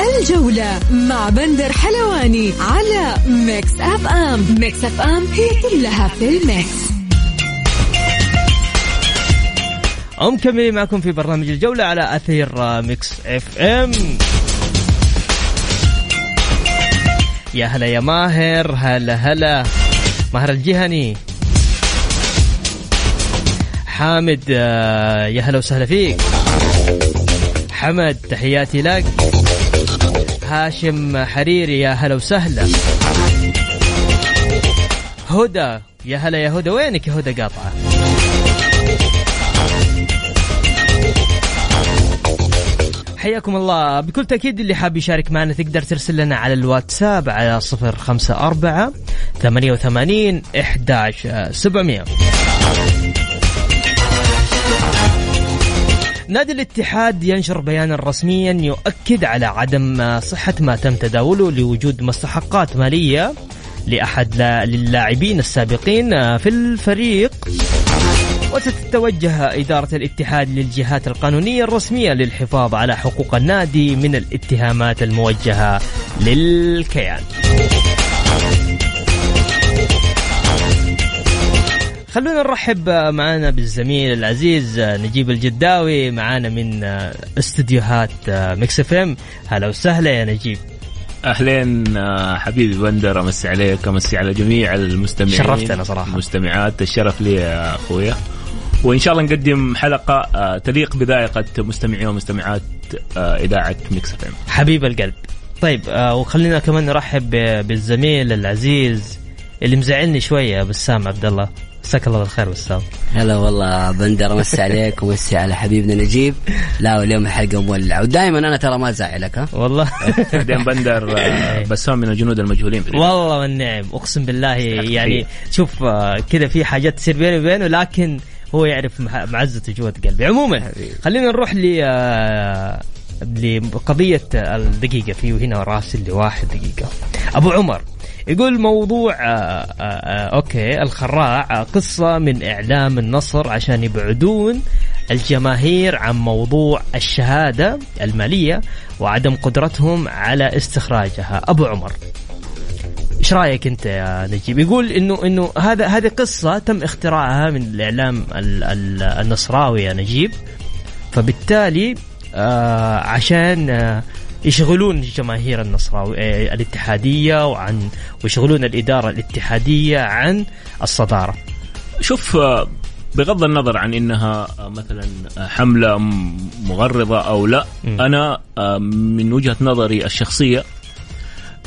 الجولة مع بندر حلواني على Mix FM Mix FM هي كلها في ال mix. مكملين معكم في برنامج الجولة على أثير Mix FM يا هلا يا ماهر هلا هلا. ماهر الجهني حامد آه، يا هلا وسهلا فيك. حمد تحياتي لك. هاشم حريري يا هلا وسهلا. هدى يا هلا يا هدى وينك يا هدى قاطعة؟ حياكم الله. بكل تأكيد اللي حاب يشارك معنا تقدر ترسل لنا على الواتساب على صفر خمسة أربعة ثمانية وثمانين إحداش سبعمية. نادي الاتحاد ينشر بيانا رسميا يؤكد على عدم صحة ما تم تداوله لوجود مستحقات مالية لأحد اللاعبين السابقين في الفريق. وستتوجه إدارة الاتحاد للجهات القانونية الرسمية للحفاظ على حقوق النادي من الاتهامات الموجهة للكيان. خلونا نرحب معنا بالزميل العزيز نجيب الجداوي معنا من استديوهات Mix FM. هلا وسهلا يا نجيب. أهلين آه، حبيبي بندر أمسي عليك أمسي على جميع المستمعين. شرفتنا صراحة. المستمعات الشرف لي يا أخويا. وإن شاء الله نقدم حلقة آه، تليق بذائقة مستمعي ومستمعات آه، إذاعة Mix F M. حبيب القلب. طيب وخلينا كمان نرحب بالزميل العزيز اللي مزعلني شوية بسام عبد الله. مساك الله بالخير بسام هلا والله بندر امسي عليك ومسي على حبيبنا نجيب. لا واليوم الحلقة مولعه ودائما أنا ترى ما ازعلك ها؟ والله. بعدين بندر آه، بسام من الجنود المجهولين في والله والنعم أقسم بالله يعني شوف آه، كذا في حاجات تصير بيني وبينه لكن هو يعرف معزته جوة قلبي. عموما خلينا نروح ل آه، لقضية الدقيقة. في هنا راسل لواحد دقيقة. أبو عمر يقول موضوع آه، آه، آه، أوكي الخراع قصة من إعلام النصر عشان يبعدون الجماهير عن موضوع الشهادة المالية وعدم قدرتهم على استخراجها. أبو عمر إيش رأيك أنت يا نجيب؟ يقول إنه إنه هذا هذه قصة تم اختراعها من الإعلام النصراوي يا نجيب فبالتالي عشان يشغلون الجماهير النصراوي آه، الاتحادية وعن ويشغلون الإدارة الاتحادية عن الصدارة. شوف آه، بغض النظر عن إنها آه، مثلا حملة مغرضة أو لا م. أنا من وجهة نظري الشخصية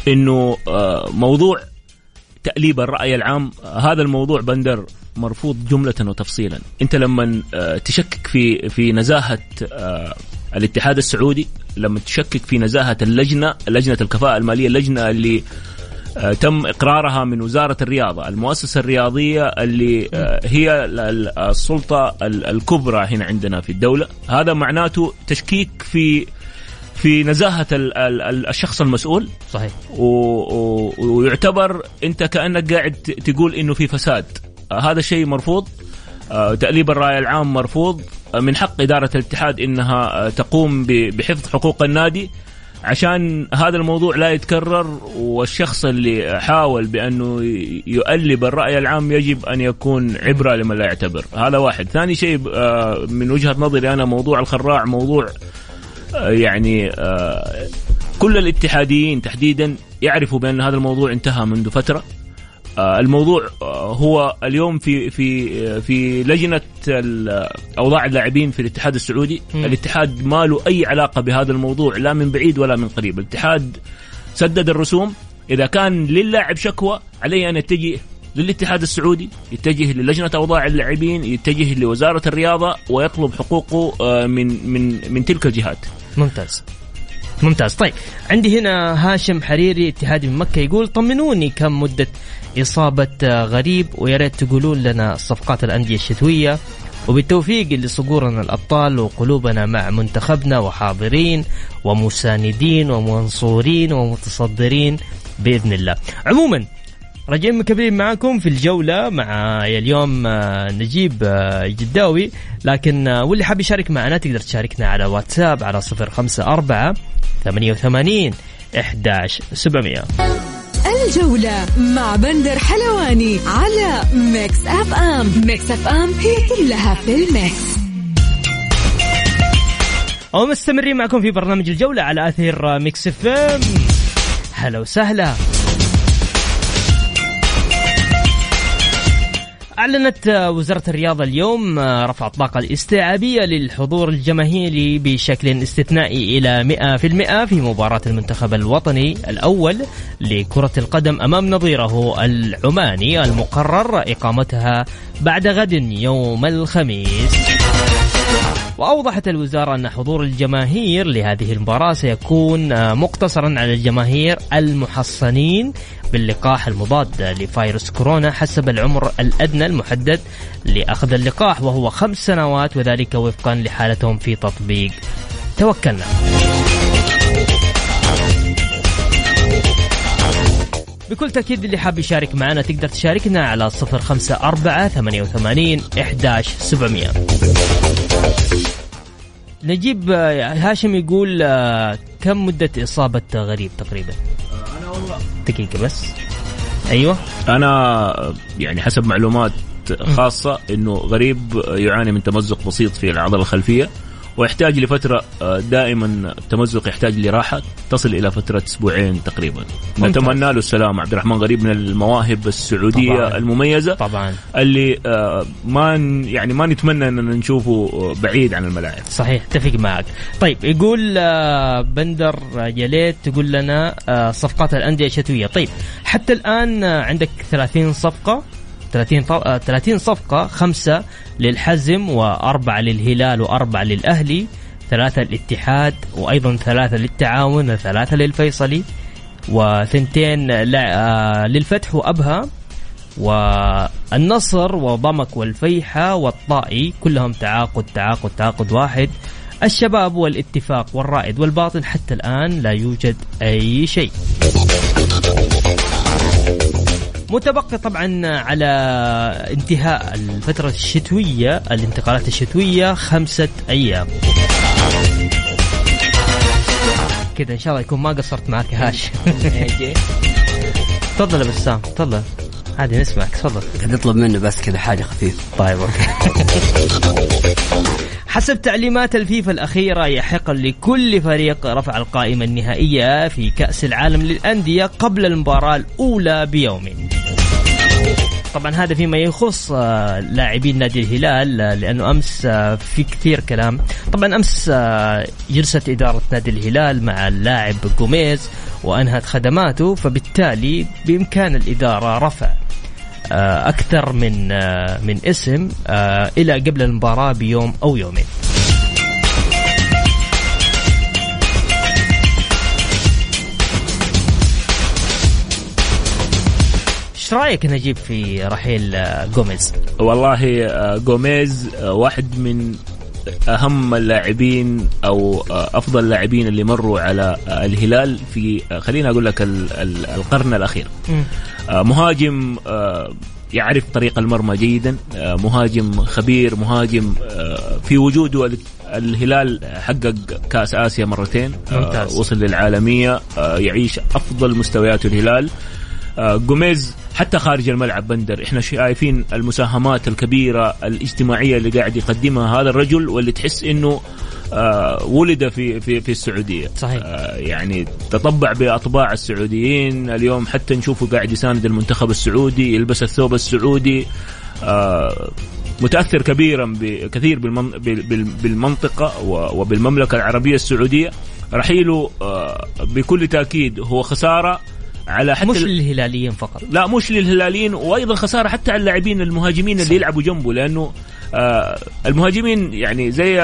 إنه موضوع تأليب الرأي العام هذا الموضوع بندر مرفوض جملة وتفصيلا أنت لما تشكك في في نزاهة الاتحاد السعودي لما تشكك في نزاهة اللجنة لجنة الكفاءة المالية اللجنه اللي آه، تم إقرارها من وزارة الرياضة، المؤسسة الرياضية اللي آه، هي السلطة الكبرى هنا عندنا في الدولة، هذا معناته تشكيك في في نزاهة الشخص المسؤول. صحيح. ويعتبر أنت كأنك قاعد تقول إنه في فساد، آه، هذا شيء مرفوض. تأليب الرأي العام مرفوض. من حق إدارة الاتحاد إنها تقوم بحفظ حقوق النادي. عشان هذا الموضوع لا يتكرر والشخص اللي حاول بأنه يؤلب الرأي العام يجب أن يكون عبرة لمن لا يعتبر. هذا واحد. ثاني شيء آه، من وجهة نظري أنا موضوع الخراع موضوع آه، يعني آه، كل الاتحاديين تحديدا يعرفوا بأن هذا الموضوع انتهى منذ فترة. آه، الموضوع آه، هو اليوم في في آه، في لجنة أوضاع اللاعبين في الاتحاد السعودي. م. الاتحاد ما له أي علاقة بهذا الموضوع لا من بعيد ولا من قريب. الاتحاد سدد الرسوم. إذا كان للاعب شكوى عليه أن يتجه للاتحاد السعودي يتجه للجنة أوضاع اللاعبين يتجه لوزارة الرياضة ويطلب حقوقه من من من تلك الجهات. ممتاز. ممتاز. طيب عندي هنا هاشم حريري اتحادي من مكة يقول طمنوني كم مدة إصابة غريب ويا ريت تقولون لنا صفقات الأندية الشتوية. وبالتوفيق لصقورنا الأبطال وقلوبنا مع منتخبنا وحاضرين ومساندين ومنصورين ومتصدرين بإذن الله. عموما راجعين مكملين معاكم في الجولة مع اليوم آه، نجيب آه، جداوي. لكن آه، واللي حاب يشارك معنا تقدر تشاركنا على واتساب على صفر خمسة أربعة 88 11700 الجولة مع بندر حلواني على Mix FM. Mix FM هي كلها في ال mix. ومستمرين معكم في برنامج الجولة على أثير Mix FM. هلا وسهلا. أعلنت وزارة الرياضة اليوم رفع الطاقة الاستيعابية للحضور الجماهيري بشكل استثنائي إلى 100% في مباراة المنتخب الوطني الأول لكرة القدم أمام نظيره العماني المقرر إقامتها بعد غد يوم الخميس. وأوضحت الوزارة أن حضور الجماهير لهذه المباراة سيكون مقتصرا على الجماهير المحصنين باللقاح المضاد لفيروس كورونا حسب العمر الأدنى المحدد لأخذ اللقاح وهو خمس سنوات وذلك وفقا لحالتهم في تطبيق توكلنا. بكل تأكيد اللي حاب يشارك معنا تقدر تشاركنا على صفر خمسة أربعة ثمانية وثمانين إحداش سبعمية. نجيب هاشم يقول كم مدة إصابة غريب تقريبا؟ أنا والله. دقيقة بس. أيوة. أنا يعني حسب معلومات خاصة إنه غريب يعاني من تمزق بسيط في العضله الخلفية. ويحتاج لفترة آه، دائما التمزق يحتاج لراحة تصل إلى فترة أسبوعين تقريبا. نتمنى له السلامه عبد الرحمن غريب من المواهب السعودية طبعاً. المميزة. طبعا. اللي آه، ما يعني ما نتمنى إننا نشوفه آه، بعيد عن الملاعب. صحيح اتفق معك. طيب يقول بندر آه، يا ليت تقول لنا صفقات الأندية الشتوية. طيب حتى الآن آه، عندك 30 صفقة. 30 ط- آه، 30 صفقة خمسة للحزم وأربعة للهلال وأربعة للأهلي ثلاثة للاتحاد وأيضا ثلاثة للتعاون وثلاثة للفيصلي وثنتين آه، للفتح وأبها والنصر وضمك والفيحة والطائي كلهم تعاقد تعاقد تعاقد واحد. الشباب والاتفاق والرائد والباطن حتى الآن لا يوجد أي شيء. متبقي طبعا على انتهاء الفترة الشتوية الانتقالات الشتوية خمسة أيام. كذا إن شاء الله يكون ما قصرت معك هاش. تفضل يا بسام تفضل. عادي نسمعك تفضل. اطلب منه بس كذا حاجة خفيفة. طيب أوكي. حسب تعليمات الفيفا الأخيرة يحق لكل فريق رفع القائمة النهائية في كأس العالم للأندية قبل المباراة الأولى بيوم. طبعا هذا فيما يخص آه، لاعبين نادي الهلال آه، لأنه أمس آه، في كثير كلام. طبعا أمس جلست إدارة نادي الهلال مع اللاعب جوميز وأنهت خدماته فبالتالي بإمكان الإدارة رفع أكثر من آه، من اسم آه، إلى قبل المباراة بيوم أو يومين. إيش رأيك نجيب في رحيل آه، جوميز؟ والله آه، جوميز آه، واحد من أهم اللاعبين أو أفضل اللاعبين اللي مروا على الهلال في خليني أقول لك ال- ال- القرن الأخير. آه، مهاجم آه، يعرف طريق المرمى جيدا. آه، مهاجم خبير مهاجم في وجوده ال- الهلال حقق كأس آسيا مرتين ممتاز. وصل للعالمية يعيش أفضل مستويات الهلال. جوميز حتى خارج الملعب بندر. إحنا شايفين المساهمات الكبيرة الاجتماعية اللي قاعد يقدمها هذا الرجل واللي تحس إنه آه، ولد في في في السعودية. صحيح. آه، يعني تطبع بأطباع السعوديين. اليوم حتى نشوفه قاعد يساند المنتخب السعودي يلبس الثوب السعودي. آه، متأثر كبيرا بال- بالمنطقة وبالمملكة العربية السعودية. رحيله آه، بكل تأكيد هو خسارة. على حتى مش ال- للهلاليين فقط. لا مش للهلاليين وأيضا خسارة حتى على اللاعبين المهاجمين اللي يلعبوا جنبه لأنه آه المهاجمين يعني زي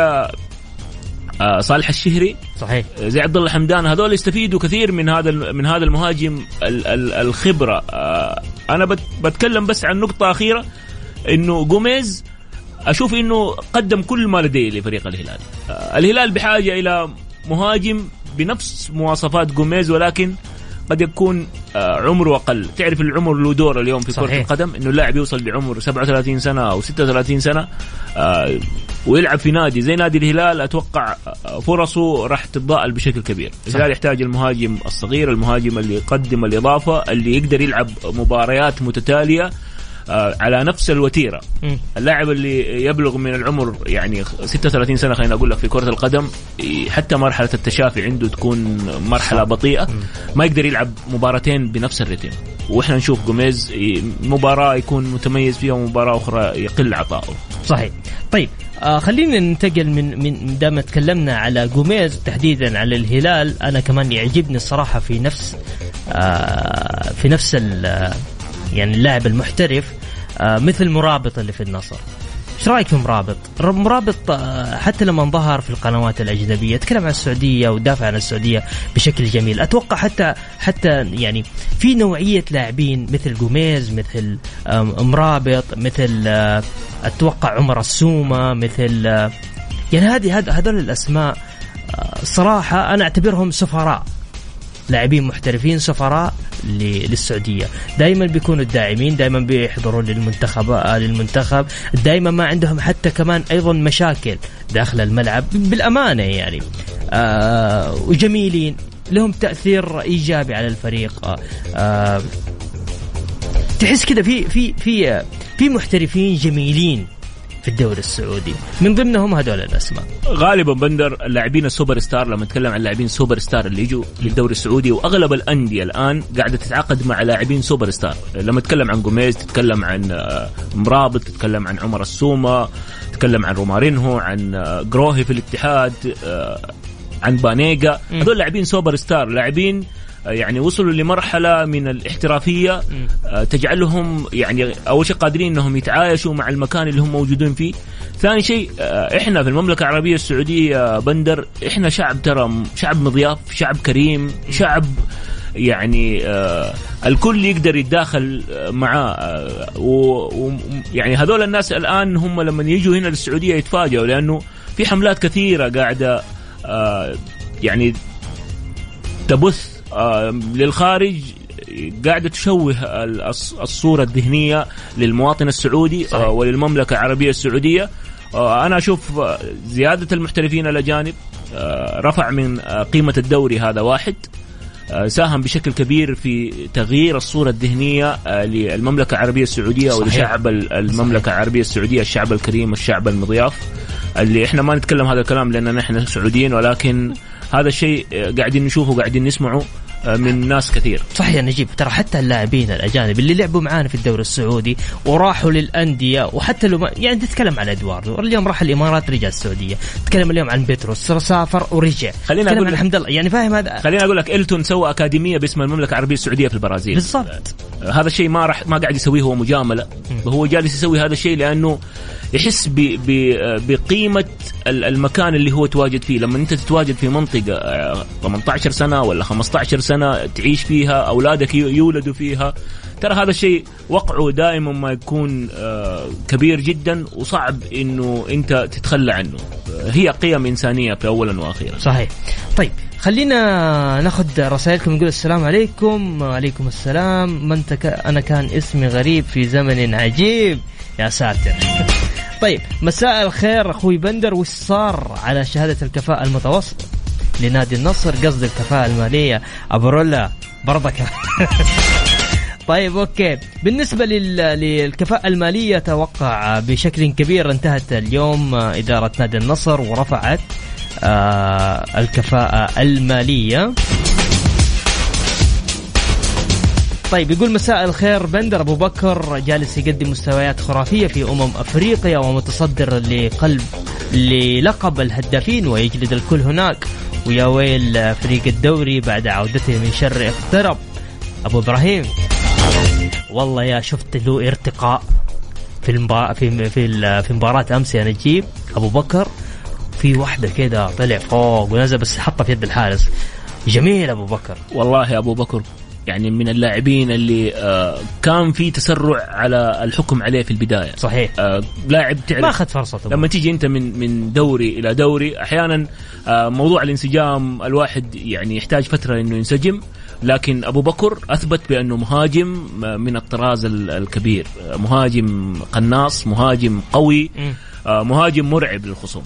آه صالح الشهري صحيح. زي عبد الله حمدان هذول يستفيدوا كثير من هذا من هذا المهاجم ال- ال- الخبرة. آه أنا بت- بتكلم بس عن نقطة أخيرة إنه جوميز أشوف إنه قدم كل ما لديه لفريق الهلال. آه الهلال بحاجة إلى مهاجم بنفس مواصفات جوميز ولكن قد يكون آه، عمره أقل. تعرف العمر له دور اليوم في كرة. القدم؟ إنه اللاعب يوصل لعمر 37 سنة أو 36 سنة آه، ويلعب في نادي. زي نادي الهلال أتوقع آه، فرصه راح تتضاءل بشكل كبير. الهلال يحتاج المهاجم الصغير المهاجم اللي يقدم الإضافة اللي يقدر يلعب مباريات متتالية على نفس الوتيرة. اللاعب اللي يبلغ من العمر يعني 36 سنة خلينا أقول لك في كرة القدم حتى مرحلة التشافي عنده تكون مرحلة بطيئة. ما يقدر يلعب مباراتين بنفس الريتم وإحنا نشوف جوميز مباراة يكون متميز فيها ومباراة أخرى يقل عطائه صحيح. طيب آه خلينا ننتقل من من دام تكلمنا على جوميز تحديدا على الهلال. أنا كمان يعجبني الصراحة في نفس آه في نفس آه، يعني اللاعب المحترف آه مثل مرابط اللي في النصر. إيش رأيك في مرابط؟ مرابط آه، حتى لما ظهر في القنوات الأجنبية تكلم عن السعودية ودافع عن السعودية بشكل جميل، أتوقع حتى حتى يعني في نوعية لاعبين مثل جوميز مثل مرابط مثل آه، أتوقع عمر السومة مثل آه، يعني هذه هذ- هذول الأسماء آه، صراحة أنا أعتبرهم سفراء. لاعبين محترفين سفراء. للسعودية. دائما بيكونوا الداعمين دائما بيحضروا للمنتخب آه، للمنتخب. دائما ما عندهم حتى كمان أيضا مشاكل داخل الملعب. بالأمانة يعني آه وجميلين. لهم تأثير إيجابي على الفريق. آه آه تحس كذا في في في في محترفين جميلين. في الدوري السعودي. من ضمنهم هذول الأسماء. غالبا بندر اللاعبين ال super star لما نتكلم عن لاعبين super star اللي يجوا للدوري السعودي وأغلب الأندية الآن قاعدة تتعاقد مع لاعبين super star. لما تتكلم عن جوميز تتكلم عن آه، مرابط تتكلم عن عمر السومة تتكلم عن رومارينهو عن آه، جروهي في الاتحاد آه، عن بانيجا. هذول لاعبين super star لاعبين يعني وصلوا لمرحلة من الاحترافية آه، تجعلهم يعني أول شيء قادرين أنهم يتعايشوا مع المكان اللي هم موجودين فيه. ثاني شيء آه، إحنا في المملكة العربية السعودية آه، بندر إحنا شعب ترى شعب مضياف شعب كريم شعب يعني آه الكل يقدر يتداخل آه، معاه آه ويعني هذول الناس الآن هم لما يجوا هنا للسعودية يتفاجئوا لأنه في حملات كثيرة قاعدة آه يعني تبث آه للخارج قاعدة تشوه ال- الص- الصورة الذهنية للمواطن السعودي صحيح. آه وللمملكة العربية السعودية آه أنا أشوف آه، زيادة المحترفين الأجانب آه رفع من آه، قيمة الدوري هذا واحد آه، ساهم بشكل كبير في تغيير الصورة الذهنية آه، للمملكة العربية السعودية صحيح. ولشعب ال- المملكة العربية السعودية الشعب الكريم الشعب المضياف اللي إحنا ما نتكلم هذا الكلام لأننا إحنا سعوديين ولكن هذا الشيء آه، قاعدين نشوفه قاعدين نسمعه آه، من ناس كثير. صحيح يا نجيب ترى حتى اللاعبين الأجانب اللي لعبوا معانا في الدوري السعودي وراحوا للأندية وحتى لو ما يعني تتكلم عن ادواردو اليوم راح الإمارات رجع السعودية. تتكلم اليوم عن بيتروس سافر ورجع. خليني تتكلم أقول عن لك- حمد الله يعني فاهم هذا؟ خليني أقول لك إلتون سوى أكاديمية باسم المملكة العربية السعودية في البرازيل. بالضبط. آه، هذا الشيء ما راح ما قاعد يسويه هو مجاملة. هو جالس يسوي هذا الشيء لأنه يحس بقيمة ال- المكان اللي هو تواجد فيه. لما أنت تتواجد في منطقة آه، 18 سنة ولا 15 سنة تعيش فيها أولادك يو- يولدوا فيها ترى هذا الشيء وقعه دائما ما يكون آه، كبير جدا وصعب إنه أنت تتخلى عنه. آه، هي قيم إنسانية في اولا وأخيرا. صحيح. طيب خلينا ناخذ رسائلكم. نقول السلام عليكم. وعليكم السلام. من تك... أنا كان اسمي غريب في زمن عجيب. يا ساتر. طيب مساء الخير أخوي بندر وش صار على شهادة الكفاءة المتوسط؟ لنادي النصر قصد الكفاءة المالية. ابو رولا برضك. طيب أوكي. بالنسبة لل... للكفاءة المالية أتوقع بشكل كبير انتهت اليوم إدارة نادي النصر ورفعت آه الكفاءة المالية. طيب يقول مساء الخير بندر أبو بكر جالس يقدم مستويات خرافية في أمم أفريقيا ومتصدر لقلب للقب الهدافين ويجلد الكل هناك. ويا ويل فريق الدوري بعد عودته من شر اقترب. أبو إبراهيم. والله يا شفت له ارتقاء في المبا... في في في مباراة أمس يا نجيب. أبو بكر في واحدة كده طلع فوق ونزل بس حطها في يد الحارس. جميل أبو بكر. والله أبو بكر يعني من اللاعبين اللي آه كان في تسرع على الحكم عليه في البداية. صحيح. آه لاعب تعرف ما أخذ فرصته لما تيجي أنت من من دوري إلى دوري أحيانا آه موضوع الانسجام الواحد يعني يحتاج فترة إنه ينسجم لكن أبو بكر أثبت بأنه مهاجم من الطراز ال- الكبير. مهاجم قناص مهاجم قوي مهاجم مرعب للخصوم.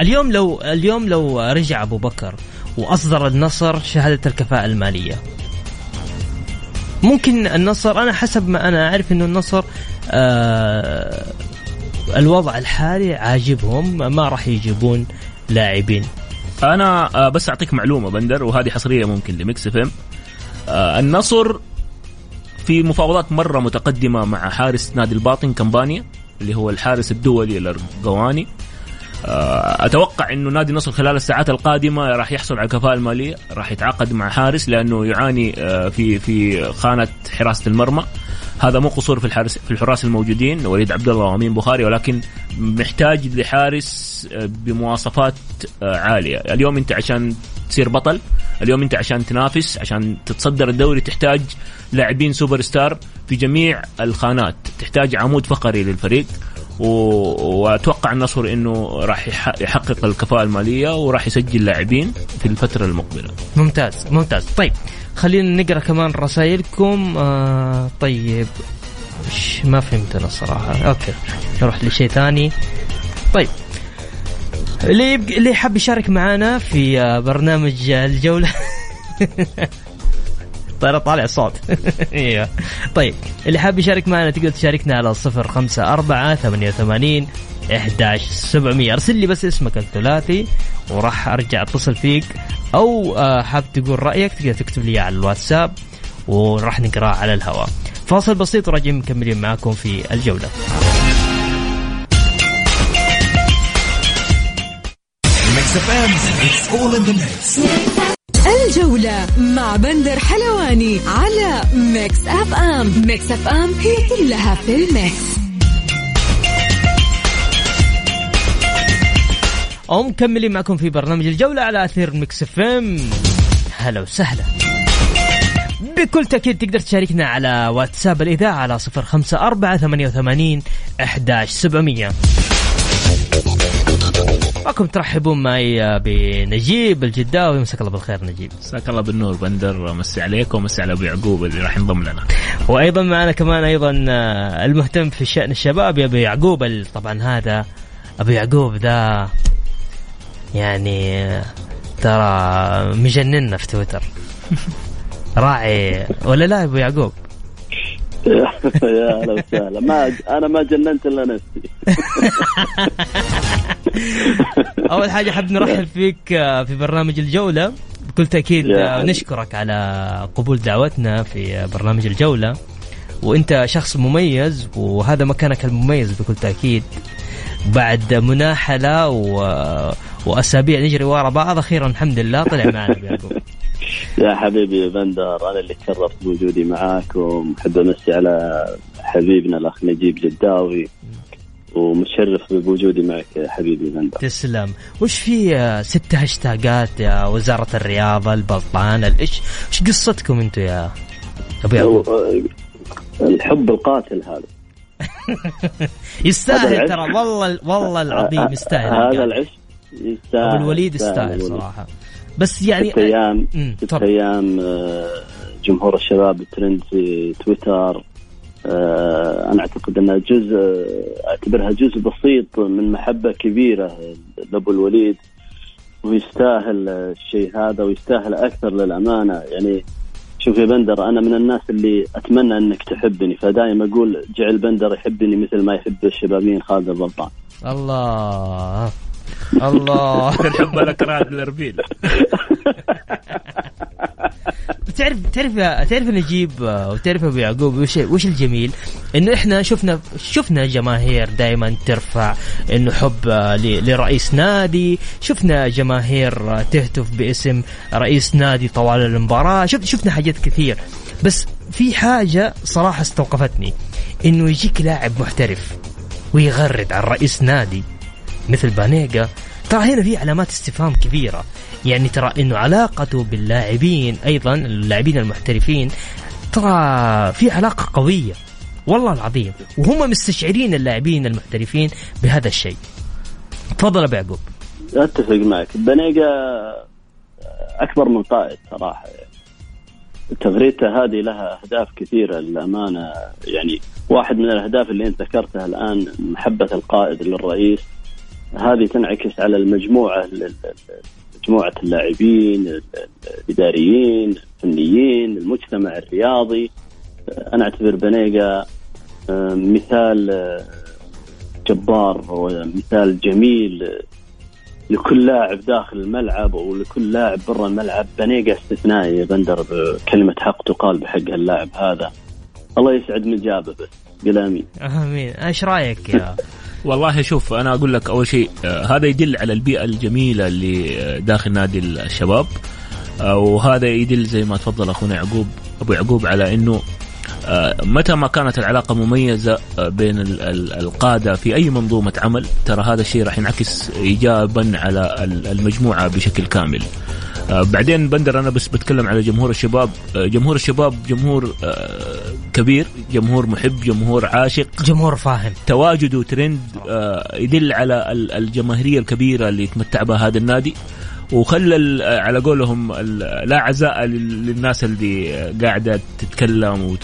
اليوم لو اليوم لو رجع أبو بكر وأصدر النصر شهادة الكفاءة المالية. ممكن النصر أنا حسب ما أنا أعرف إنه النصر آه الوضع الحالي عاجبهم ما راح يجيبون لاعبين. أنا آه، بس أعطيك معلومة بندر وهذه حصرية ممكن لميكس إف إم. آه، النصر في مفاوضات مرة متقدمة مع حارس نادي الباطن كمبانيا اللي هو الحارس الدولي الارجواني أتوقع إنه نادي النصر خلال الساعات القادمة راح يحصل على الكفاءه المالية راح يتعاقد مع حارس لأنه يعاني آه، في في خانة حراسة المرمى. هذا مو قصور في الحارس في الحراس الموجودين وليد عبد الله وأمين بخاري ولكن محتاج لحارس آه، بمواصفات آه، عالية. اليوم أنت عشان تصير بطل اليوم أنت عشان تنافس عشان تتصدر الدوري تحتاج لاعبين super star في جميع الخانات. تحتاج عمود فقري للفريق. وأتوقع النصر إنه راح يح- يحقق الكفاءة المالية وراح يسجل لاعبين في الفترة المقبلة. ممتاز ممتاز. طيب خلينا نقرأ كمان رسائلكم. آه طيب ما فهمت أنا الصراحه okay نروح لشيء ثاني. طيب اللي يبقى اللي حاب يشارك معنا في آه، برنامج الجولة طيب طالع صوت. إيوه. طيب اللي حاب يشارك معنا تقدر تشاركنا على صفر خمسة أربعة ثمانية وثمانين إحداش سبعمية. أرسل لي بس اسمك الثلاثي وراح أرجع أتصل فيك. أو آه، حاب تقول رأيك تقدر تكتب لي على الواتساب وراح نقرأه على الهواء فاصل بسيط وراجعين مكملين معاكم في Mix FM, it's all in the mix. الجولة مع بندر حلواني على Mix FM Mix FM هي كلها في ال mix. ومكملين معكم في برنامج الجولة على أثير Mix FM هلا وسهلا. بكل تأكيد تقدر تشاركنا على واتساب الإذاعة على صفر خمسة أربعة ثمانية وثمانين أحداش سبعمية. معكم ترحبون معي بنجيب الجداوي مساك الله بالخير نجيب. مساك الله بالنور بندر مسي عليك ومسي على أبو يعقوب اللي راح ينضم لنا. وأيضا معنا كمان أيضا آه، المهتم في شأن الشباب يا أبو يعقوب طبعا هذا أبو يعقوب ذا يعني آه، ترى مجننا في تويتر. راعي ولا لا أبو يعقوب؟ يا أهلا وسهلا. ما أنا ما جننت إلا نفسي. أول حاجة حاب نرحب فيك آه، في برنامج الجولة. بكل تأكيد آه،. نشكرك على قبول دعوتنا في آه، برنامج الجولة. وأنت شخص مميز وهذا مكانك المميز بكل تأكيد. بعد مناحلة و... وأسابيع نجري ورا بعض أخيرا الحمد لله. طلع معنا أبو يعقوب يا حبيبي بندر أنا اللي تشرفت بوجودي معاك ومحب أمسي على حبيبنا الأخ نجيب جداوي ومتشرف بوجودي معك يا حبيبي بندر. تسلم. وش في آه، ست هاشتاجات يا وزارة الرياضة البلطان إيش إيش قصتكم أنتم يا أبو يعقوب؟ الحب القاتل هذا. يستاهل. ترى والله والله العظيم يستاهل هذا. العشق. يستاهل أبو الوليد يستاهل. صراحة. بس يعني ست أيام ست. أيام جمهور الشباب الترند في تويتر آه، أنا أعتقد أنها جزء آه، أعتبرها جزء بسيط من محبة كبيرة لأبو الوليد ويستاهل الشيء هذا ويستاهل أكثر للأمانة. يعني شوف يا بندر أنا من الناس اللي أتمنى أنك تحبني فدائما أقول جعل بندر يحبني مثل ما يحب الشبابين خالد البلطان الله. الله. الحب الاكراد الأربيل. تعرف تعرف تعرف نجيب وتعرف أبو يعقوب وش وش الجميل؟ إنه إحنا شفنا شفنا جماهير دائما ترفع إنه حب آه، لرئيس نادي، شفنا جماهير آه، تهتف باسم رئيس نادي طوال المباراة، شف شفنا حاجات كثير. بس في حاجة صراحة استوقفتني. إنه يجيك لاعب محترف ويغرد على رئيس نادي. مثل بانيجا ترى هنا في علامات استفهام كبيرة. يعني ترى إنه علاقته باللاعبين أيضا اللاعبين المحترفين ترى في علاقة قوية. والله العظيم. وهم مستشعرين اللاعبين المحترفين بهذا الشيء. تفضل أبو يعقوب. أتفق معك. بنيقة أكبر من قائد صراحة. تغريدته هذه لها أهداف كثيرة للأمانة. يعني واحد من الأهداف اللي أنت ذكرتها الآن محبة القائد للرئيس. هذه تنعكس على المجموعة مجموعة اللاعبين الإداريين الفنيين المجتمع الرياضي. أنا أعتبر بنيقه آه، مثال آه، جبار ومثال جميل لكل لاعب داخل الملعب ولكل لاعب برا الملعب. بنيقة استثنائي بندر بكلمة حق تقال بحق اللاعب هذا. الله يسعد من جابه بس. قل آمين. آمين. إيش رأيك يا والله شوف أنا أقول لك أول شيء آه هذا يدل على البيئة الجميلة اللي آه، داخل نادي الشباب. آه وهذا يدل زي ما تفضل أخونا يعقوب أبو يعقوب على إنه متى ما كانت العلاقة مميزة بين القادة في أي منظومة عمل ترى هذا الشيء راح ينعكس ايجابا على المجموعة بشكل كامل. آه، بعدين بندر أنا بس بتكلم على جمهور الشباب، جمهور الشباب جمهور كبير، جمهور محب، جمهور عاشق، جمهور فاهم. تواجده ترند يدل على الجماهيرية الكبيرة اللي يتمتع بها هذا النادي. وخلى على قولهم لا عزاء للناس اللي قاعدة تتكلم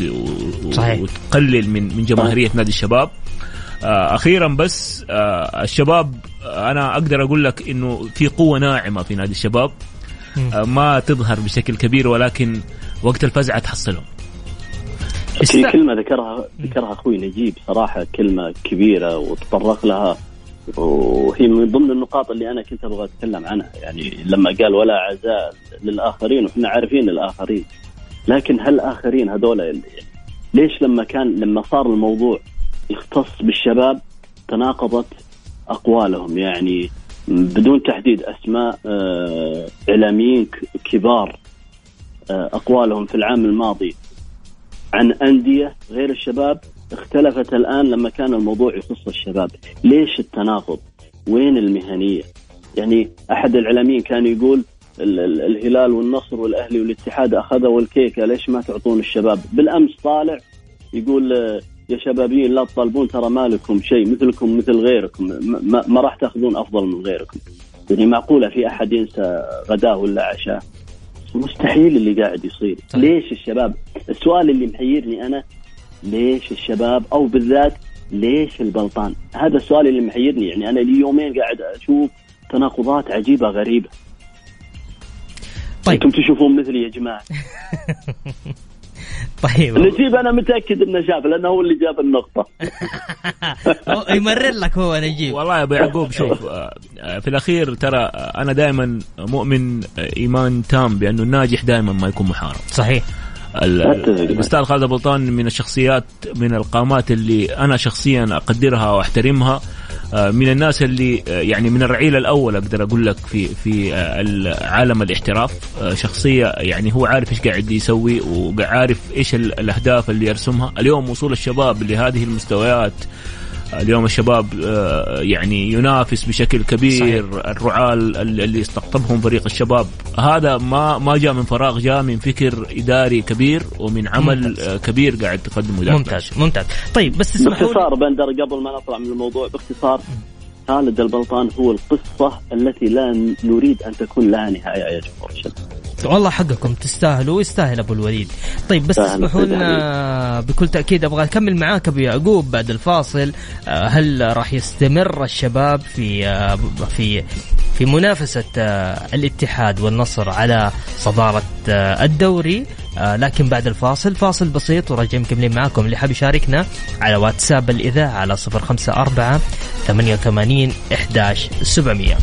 صحيح. وتقلل من من جماهيرية نادي الشباب آه، أخيرا بس آه، الشباب أنا أقدر أقول لك إنه في قوة ناعمة في نادي الشباب آه، ما تظهر بشكل كبير ولكن وقت الفزعة تحصلهم. في كلمة ذكرها ذكرها أخوي نجيب صراحة كلمة كبيرة وتطرق لها وهي من ضمن النقاط اللي أنا كنت أبغى أتكلم عنها. يعني لما قال ولا عزاء للآخرين وإحنا عارفين الآخرين لكن هل الاخرين هذول ليش لما كان لما صار الموضوع يختص بالشباب تناقضت أقوالهم؟ يعني بدون تحديد أسماء آه، إعلاميين كبار آه، أقوالهم في العام الماضي عن أندية غير الشباب اختلفت الآن لما كان الموضوع يخص الشباب، ليش التناقض؟ وين المهنية؟ يعني أحد الإعلاميين كان يقول الهلال والنصر والأهلي والاتحاد أخذوا الكيكة ليش ما تعطون الشباب؟ بالأمس طالع يقول يا شبابيين لا تطالبون ترى ما لكم شيء مثلكم مثل غيركم ما, ما راح تأخذون أفضل من غيركم. يعني معقولة في أحد ينسى غداه ولا عشاء؟ مستحيل اللي قاعد يصير، ليش الشباب؟ السؤال اللي محيرني أنا ليش الشباب أو بالذات ليش البلطان؟ هذا السؤال اللي محيرني يعني أنا لي يومين قاعد أشوف تناقضات عجيبة غريبة. طيب أنتم تشوفون مثلي يا جماعة. طيب. نجيب أنا متأكد إنه شاف لأنه هو اللي جاب النقطة. يمرر لك هو نجيب والله يا أبو يعقوب شوف آه، آه، في الأخير ترى أنا دائما مؤمن إيمان تام بأنه الناجح دائما ما يكون محارب. صحيح. الأستاذ خالد البلطان من الشخصيات من القامات اللي أنا شخصيا أقدرها وأحترمها. آه، من الناس اللي آه، يعني من الرعيل الأول أقدر أقول لك في في آه، عالم الاحتراف. شخصية يعني هو عارف إيش قاعد يسوي وعارف إيش الأهداف اللي يرسمها. اليوم وصول الشباب لهذه المستويات اليوم الشباب آه، يعني ينافس بشكل كبير صحيح. الرعاة اللي استقطبهم فريق الشباب. هذا ما ما جاء من فراغ جاء من فكر إداري كبير ومن عمل ممتاز. آه، كبير قاعد تقدمه ممتاز ممتاز. طيب بس باختصار بندر قبل ما نطلع من الموضوع باختصار خالد البلطان هو القصة التي لا نريد أن تكون لها نهاية يا جمهور الشباب. والله حقكم تستاهلوا ويستاهل أبو الوليد. طيب بس اسمحوا لنا بكل تأكيد أبغى أكمل معاك أبو يعقوب بعد الفاصل. آه، هل راح يستمر الشباب في آه، في في منافسة آه، الاتحاد والنصر على صدارة الدوري؟ لكن بعد الفاصل فاصل بسيط وراجعين مكملين معاكم. اللي حاب يشاركنا على واتساب الإذاعة على 054 88 11 700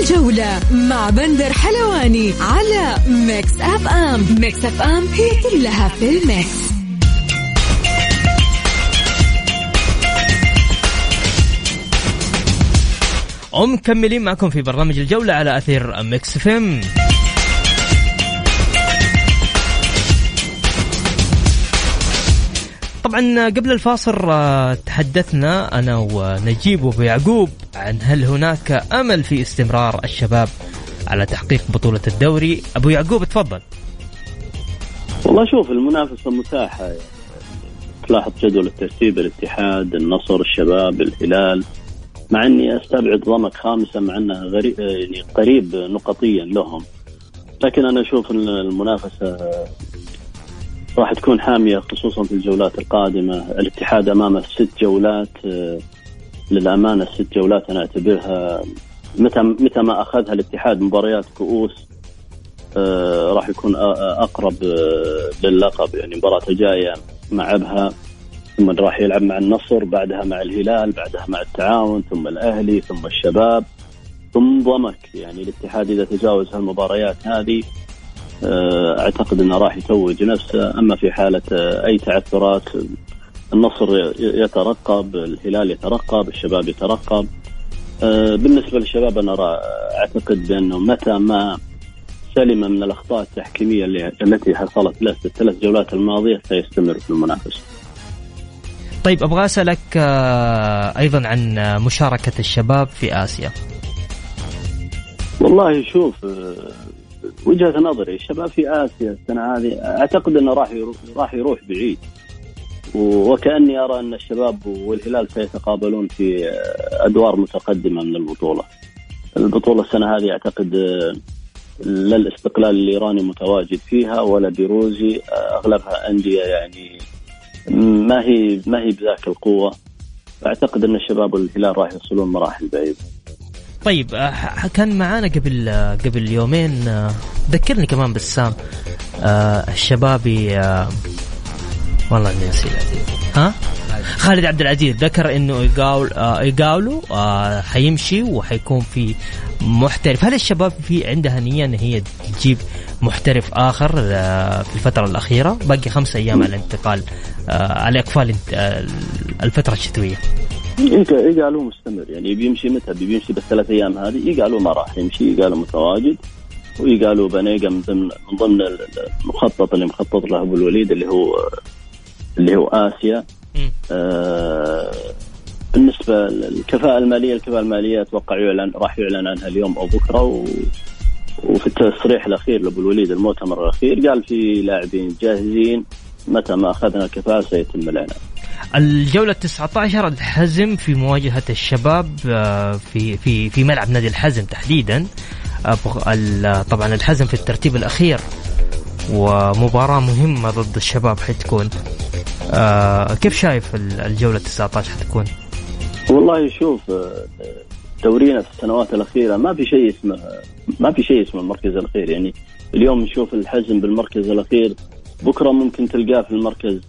الجولة مع بندر حلواني على Mix FM Mix FM هي كلها في ال mix. ومكملين معكم في برنامج الجولة على أثير Mix FM طبعا قبل الفاصل آه، تحدثنا أنا ونجيب وابو يعقوب عن هل هناك أمل في استمرار الشباب على تحقيق بطولة الدوري. أبو يعقوب تفضل. والله شوف المنافسة متاحة. يعني. تلاحظ جدول الترتيب الاتحاد النصر الشباب الهلال. مع إني أستبعد ضمك خامسه مع إنه غريب يعني قريب نقطيا لهم. لكن أنا أشوف المنافسة راح تكون حامية خصوصا في الجولات القادمة. الاتحاد امامه ست جولات للأمانة ست جولات أنا أعتبرها متى متى ما أخذها الاتحاد مباريات كؤوس آه، راح يكون أقرب آه، للقب يعني مباراة الجايه مع ابها ثم راح يلعب مع النصر بعدها مع الهلال بعدها مع التعاون ثم الأهلي ثم الشباب ثم ضمك. يعني الاتحاد إذا تجاوز هالمباريات هذه آه، أعتقد إنه راح يتوج نفسه أما في حالة آه، أي تعثرات النصر يترقب الهلال يترقب الشباب يترقب آه، بالنسبة للشباب أنا أعتقد بأنه متى ما سلم من الأخطاء التحكيمية التي حصلت له في الثلاث جولات الماضية سيستمر في المنافسه. طيب أبغى أسألك أيضا عن مشاركة الشباب في آسيا. والله شوف وجهة نظري الشباب في آسيا السنة هذه أعتقد إنه راح راح يروح بعيد وكأني أرى أن الشباب والهلال سيتقابلون في أدوار متقدمة من البطولة. البطولة السنة هذه أعتقد لا الاستقلال الإيراني متواجد فيها ولا بيروزي أغلبها أندية يعني ما هي ما هي بذاك القوة اعتقد إن الشباب والهلال راح يوصلون مراحل بعيدة. طيب آه، كان معانا قبل آه، قبل يومين آه، ذكرني كمان بسام الشبابي والله إني نسيت. ها؟ خالد عبد العزيز ذكر إنه يقاول يقاولوا حيمشي وحيكون في محترف. هل الشباب في عندها نية إن هي تجيب محترف آخر في الفترة الأخيرة؟ باقي خمسة أيام على الانتقال على إقفال الفترة الشتوية. يقالوا مستمر. يعني بيمشي متى؟ بيمشي بالثلاث أيام هذه. يقالوا ما راح يمشي؟ يقالوا متواجد. ويقالوا بنيقة من ضمن من ضمن المخطط اللي مخطط له أبو الوليد اللي هو اللي هو آسيا. آه بالنسبة للكفاءة المالية الكفاءة المالية أتوقع يعلن راح يعلن عنها اليوم أو بكرة. و وفي التصريح الأخير لأبو الوليد المؤتمر الأخير قال في لاعبين جاهزين متى ما أخذنا الكفاءة سيتم الإعلان. الجولة 19 الحزم في مواجهة الشباب آه، في في في ملعب نادي الحزم تحديدا. طبعا الحزم في الترتيب الأخير ومباراة مهمة ضد الشباب حتكون. آه، كيف شايف الجولة 19 حتكون؟ والله شوف آه، دورينا في السنوات الأخيرة ما في شيء اسمه ما في شيء اسمه المركز الأخير. يعني اليوم نشوف الحزم بالمركز الأخير بكرة ممكن تلقاه في المركز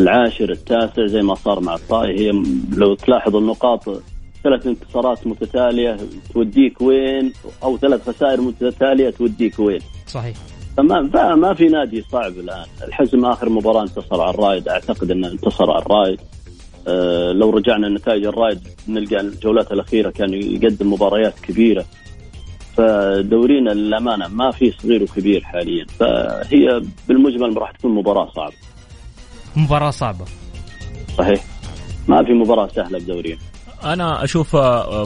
العاشر التاسع زي ما صار مع الطائي. هي لو تلاحظ النقاط ثلاث انتصارات متتالية توديك وين؟ أو ثلاث خسائر متتالية توديك وين؟ صحيح. فما ما في نادي صعب الآن. الحزم آخر مباراة انتصر على الرايد أعتقد أنه انتصر على الرايد أه لو رجعنا نتائج الرايد نلقى الجولات الأخيرة كان يقدم مباريات كبيرة. فدورينا للأمانة ما في صغير وكبير حاليا. فهي بالمجمل راح تكون مباراة صعبة. مباراة صعبة. صحيح. ما في مباراة سهلة بدورينا أنا أشوف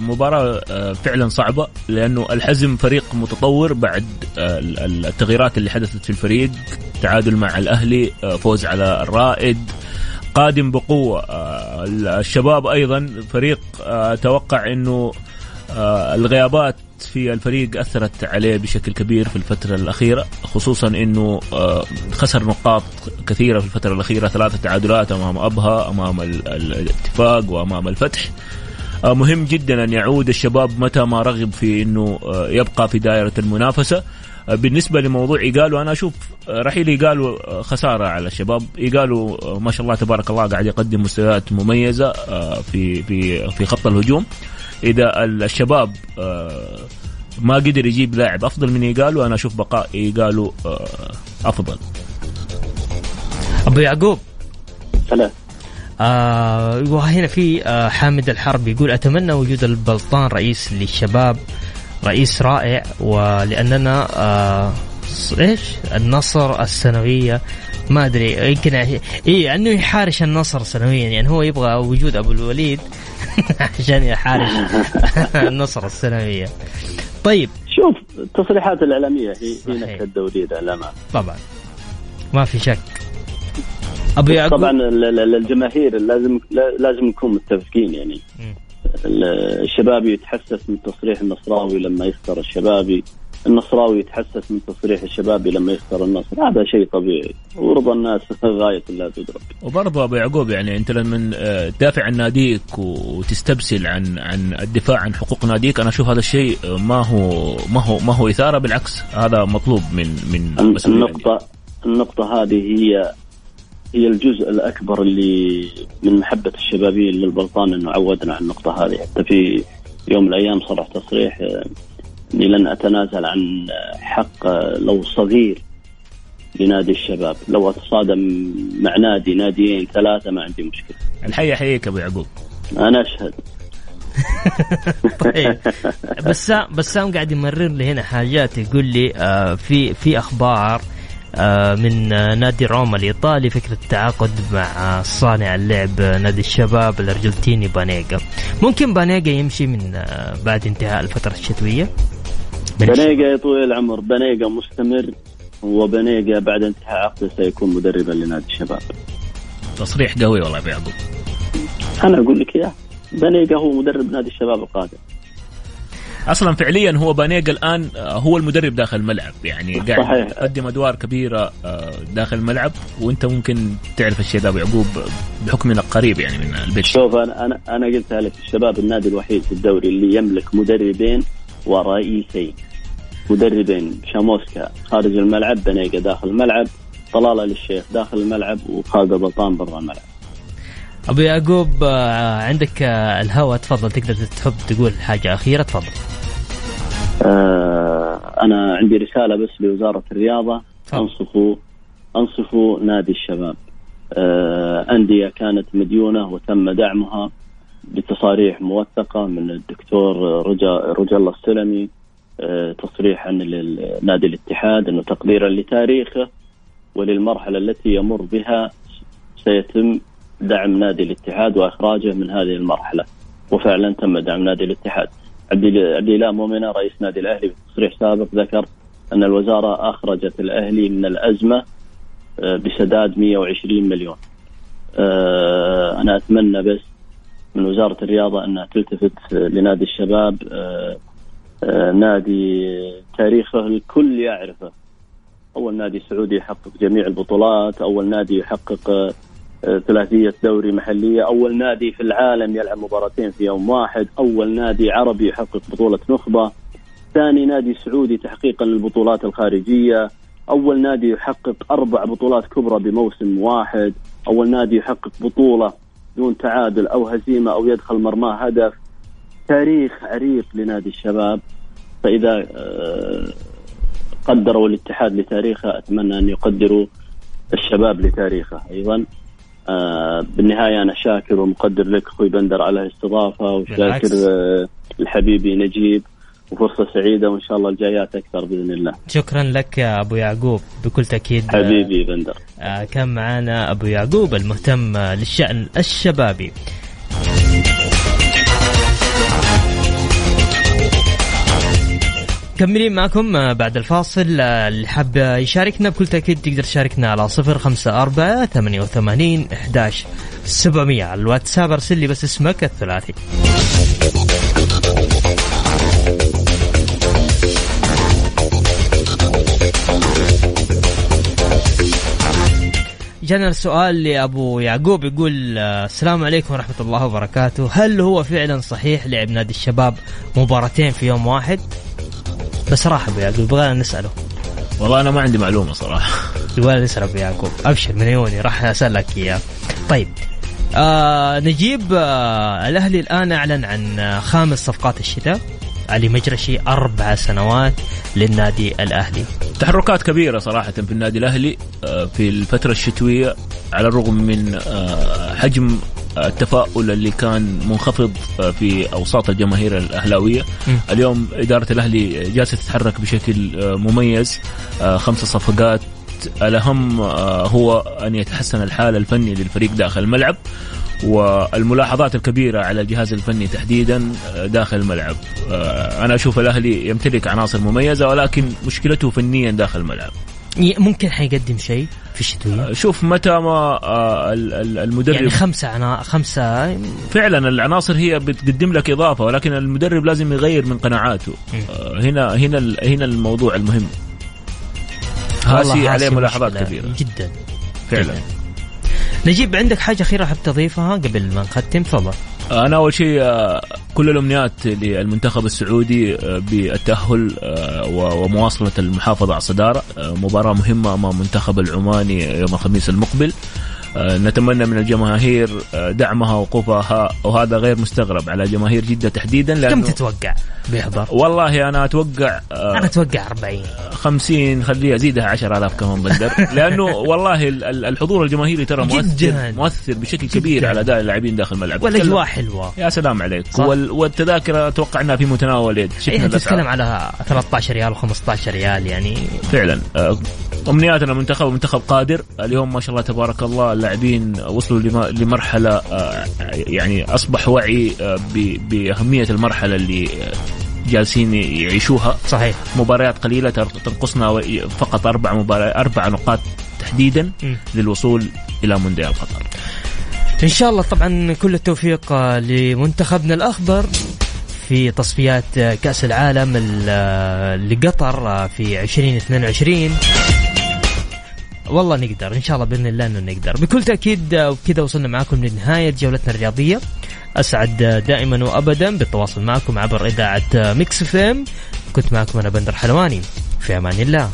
مباراة آه، فعلا صعبة لأنه الحزم فريق متطور بعد آه، التغييرات اللي حدثت في الفريق تعادل مع الأهلي آه، فوز على الرائد قادم بقوة الشباب أيضا فريق أتوقع إنه الغيابات في الفريق أثرت عليه بشكل كبير في الفترة الأخيرة خصوصا إنه آه، خسر نقاط كثيرة في الفترة الأخيرة ثلاثة تعادلات أمام أبها أمام الاتفاق وأمام الفتح. آه، مهم جدا أن يعود الشباب متى ما رغب في إنه آه، يبقى في دائرة المنافسة. بالنسبة لموضوع يقالوا أنا أشوف رحيل يقالوا خسارة على الشباب. يقالوا ما شاء الله تبارك الله قاعد يقدم مستويات مميزة في في في خط الهجوم. إذا الشباب آه، ما قدر يجيب لاعب أفضل من يقالوا أنا أشوف بقاء يقالوا آه، أفضل. أبو يعقوب. سلام آه وهنا في آه حامد الحرب يقول أتمنى وجود البلطان رئيس للشباب رئيس رائع ولأننا آه إيش؟ النصر السنوية ما أدري يمكن إي أنه يحارش النصر سنويا يعني هو يبغى وجود أبو الوليد عشان يحارش النصر السنوية. طيب. شوف التصريحات الإعلامية هي هي. نكهه دوريه للامانه طبعا. ما في شك. أبو يعقوب. طبعا ال- ال- الجماهير لازم لا- لازم نكون متفقين يعني. الشبابي يتحسس من تصريح النصراوي لما يخسر الشبابي. النصراوي يتحسس من تصريح الشبابي لما يخسر النصر هذا شيء طبيعي. ورضا الناس غاية لا تدرك وبرضه أبو يعقوب يعني أنت لما آه، تدافع عن ناديك وتستبسل عن عن الدفاع عن حقوق ناديك أنا أشوف هذا الشيء ما هو ما هو ما هو إثارة بالعكس هذا مطلوب من من مسؤولين النقطة النقطة هذه هي هي الجزء الأكبر اللي من محبة الشبابيين للبلطان أنه عودنا على النقطة هذه. حتى في يوم من الأيام صرح تصريح آه، لن أتنازل عن حق لو صغير لنادي الشباب. لو أتصادم مع نادي ناديين ثلاثة ما عندي مشكلة. الحي يحييك أبو يعقوب. أنا أشهد. طيب. بسام بسام قاعد يمرر لي هنا حاجات يقول لي آه في في أخبار آه من آه نادي روما الإيطالي فكرة التعاقد مع صانع اللعب نادي الشباب الأرجنتيني بانيجا. ممكن بانيجا يمشي من آه بعد انتهاء الفترة الشتوية؟ بنيقة يا طويل العمر بنيقة مستمر وبنيقة بعد انتهاء عقده سيكون مدربا لنادي الشباب. تصريح قوي والله ابو يعقوب أنا أقول لك إياه بنيقة هو مدرب نادي الشباب القادم. أصلا فعليا هو بانيجا الآن آه، هو المدرب داخل الملعب يعني قاعد. يقدم أدوار كبيرة آه، داخل الملعب وأنت ممكن تعرف الشيء ده ابو يعقوب بحكم انك قريب يعني من البيت. شوف أنا أنا أنا قلتها لك الشباب النادي الوحيد في الدوري اللي يملك مدربين ورئيسين. مدربين شاموسكا خارج الملعب بنيقة داخل الملعب طلالة للشيخ داخل الملعب وخالد بلطان برا الملعب. أبو يعقوب آه عندك آه الهوا تفضل تقدر تحب تقول حاجة أخيرة؟ تفضل. آه أنا عندي رسالة بس لوزارة الرياضة. تفضل. أنصفوا أنصفوا نادي الشباب. أندية كانت مديونة وتم دعمها بتصاريح موثقة من الدكتور رجا رجا الله السلمي. آه، تصريح عن ال- نادي الاتحاد أنه تقديرا لتاريخه وللمرحلة التي يمر بها سيتم دعم نادي الاتحاد وإخراجه من هذه المرحلة. وفعلا تم دعم نادي الاتحاد. عبد ال- عبد الاله مؤمنه رئيس نادي الأهلي بتصريح سابق ذكر أن الوزارة أخرجت الأهلي من الأزمة آه، بسداد 120 مليون. آه، أنا أتمنى بس من وزارة الرياضة أنها تلتفت لنادي الشباب آه، نادي تاريخه الكل يعرفه. أول نادي سعودي يحقق جميع البطولات أول نادي يحقق آه، آه، ثلاثية دوري محلية أول نادي في العالم يلعب مباراتين في يوم واحد أول نادي عربي يحقق بطولة نخبة ثاني نادي سعودي تحقيقا للبطولات الخارجية أول نادي يحقق أربع بطولات كبرى بموسم واحد أول نادي يحقق بطولة دون تعادل أو هزيمة أو يدخل مرماه هدف. تاريخ عريق لنادي الشباب فإذا آه، قدروا الاتحاد لتاريخه أتمنى أن يقدروا الشباب لتاريخه أيضا. آه، بالنهاية أنا شاكر ومقدر لك أخوي بندر على الاستضافة وشاكر. آه، لحبيبي نجيب وفرصة سعيدة وإن شاء الله الجايات أكثر بإذن الله. شكرا لك يا أبو يعقوب. بكل تأكيد حبيبي بندر. كان معنا أبو يعقوب المهتم للشأن الشبابي. مكملين معكم آه، بعد الفاصل آه، اللي حاب يشاركنا بكل تأكيد تقدر تشاركنا على صفر خمسة أربعة ثمانية وثمانين إحداش سبعمية. على الواتساب أرسل لي بس اسمك الثلاثي. جانا السؤال لأبو يعقوب يقول آه، السلام عليكم ورحمة الله وبركاته. هل هو فعلا صحيح لعب نادي الشباب مباراتين في يوم واحد؟ بصراحه أبو يعقوب يبغانا نسأله. والله أنا ما عندي معلومة صراحة. يبغانا نسال أبو يعقوب. أبشر من عيوني راح أسألك إياه. طيب آه نجيب آه الأهلي الآن أعلن عن آه، خامس صفقات الشتاء. علي مجرشي أربع سنوات للنادي الأهلي. تحركات كبيرة صراحة في النادي الأهلي آه، في الفترة الشتوية على الرغم من آه، حجم التفاؤل اللي كان منخفض آه، في أوساط الجماهير الأهلاوية. اليوم إدارة الأهلي جالسة تتحرك بشكل آه، مميز. آه، خمسه صفقات. الأهم هو أن يتحسن الحال الفني للفريق داخل الملعب والملاحظات الكبيرة على الجهاز الفني تحديدا داخل الملعب. أنا أشوف الأهلي يمتلك عناصر مميزة ولكن مشكلته فنيا داخل الملعب. ممكن حيقدم شيء؟ في الشتويه شوف متى ما آه، ال- ال- المدرب يعني خمسة عنا خمسة فعلا العناصر هي بتقدم لك إضافة ولكن المدرب لازم يغير من قناعاته. آه، هنا هنا هنا الموضوع المهم. هاسي عليه ملاحظات كثيرة. جدا. فعلا. نجيب عندك حاجة أخيرة حاب تضيفها قبل ما نختم تفضل. أنا أول شيء آه، كل الأمنيات للمنتخب السعودي آه، بالتأهل آه، ومواصلة المحافظة على الصدارة. مباراة مهمة أمام المنتخب العماني يوم الخميس المقبل. نتمنى من الجماهير آه، دعمها ووقوفها وهذا غير مستغرب على جماهير جدة تحديدا كم لأنه تتوقع بيحضر؟ والله أنا أتوقع آه، أنا أتوقع 40 50 خليها زيدها 10000 كمان بندر لأنه والله ال- ال- الحضور الجماهيري ترى مؤثر جداً. مؤثر بشكل كبير جداً. على أداء اللاعبين داخل الملعب والأجواء حلوة يا سلام عليك صح. والتذاكر أتوقع انها في متناول يد إيه. تتكلم على 13 ريال و15 ريال يعني فعلا آه، أمنياتنا منتخب منتخب قادر اليوم ما شاء الله تبارك الله اللاعبين وصلوا لم- لمرحلة آه، يعني أصبح وعي آه، بأهمية المرحلة اللي جالسين يعيشوها. صحيح. مباريات قليلة تنقصنا فقط أربع مباريات أربع نقاط تحديدا. للوصول إلى مونديال قطر. إن شاء الله طبعا كل التوفيق آه، لمنتخبنا الأخضر في تصفيات كأس العالم ال- لقطر في 2022 والله نقدر إن شاء الله بإذن الله إنه نقدر. بكل تأكيد آه، وبكذا وصلنا معكم لنهاية جولتنا الرياضية. أسعد آه، دائما وابدا بالتواصل معكم عبر إذاعة آه، ميكس فيم كنت معكم أنا بندر حلواني. في أمان الله.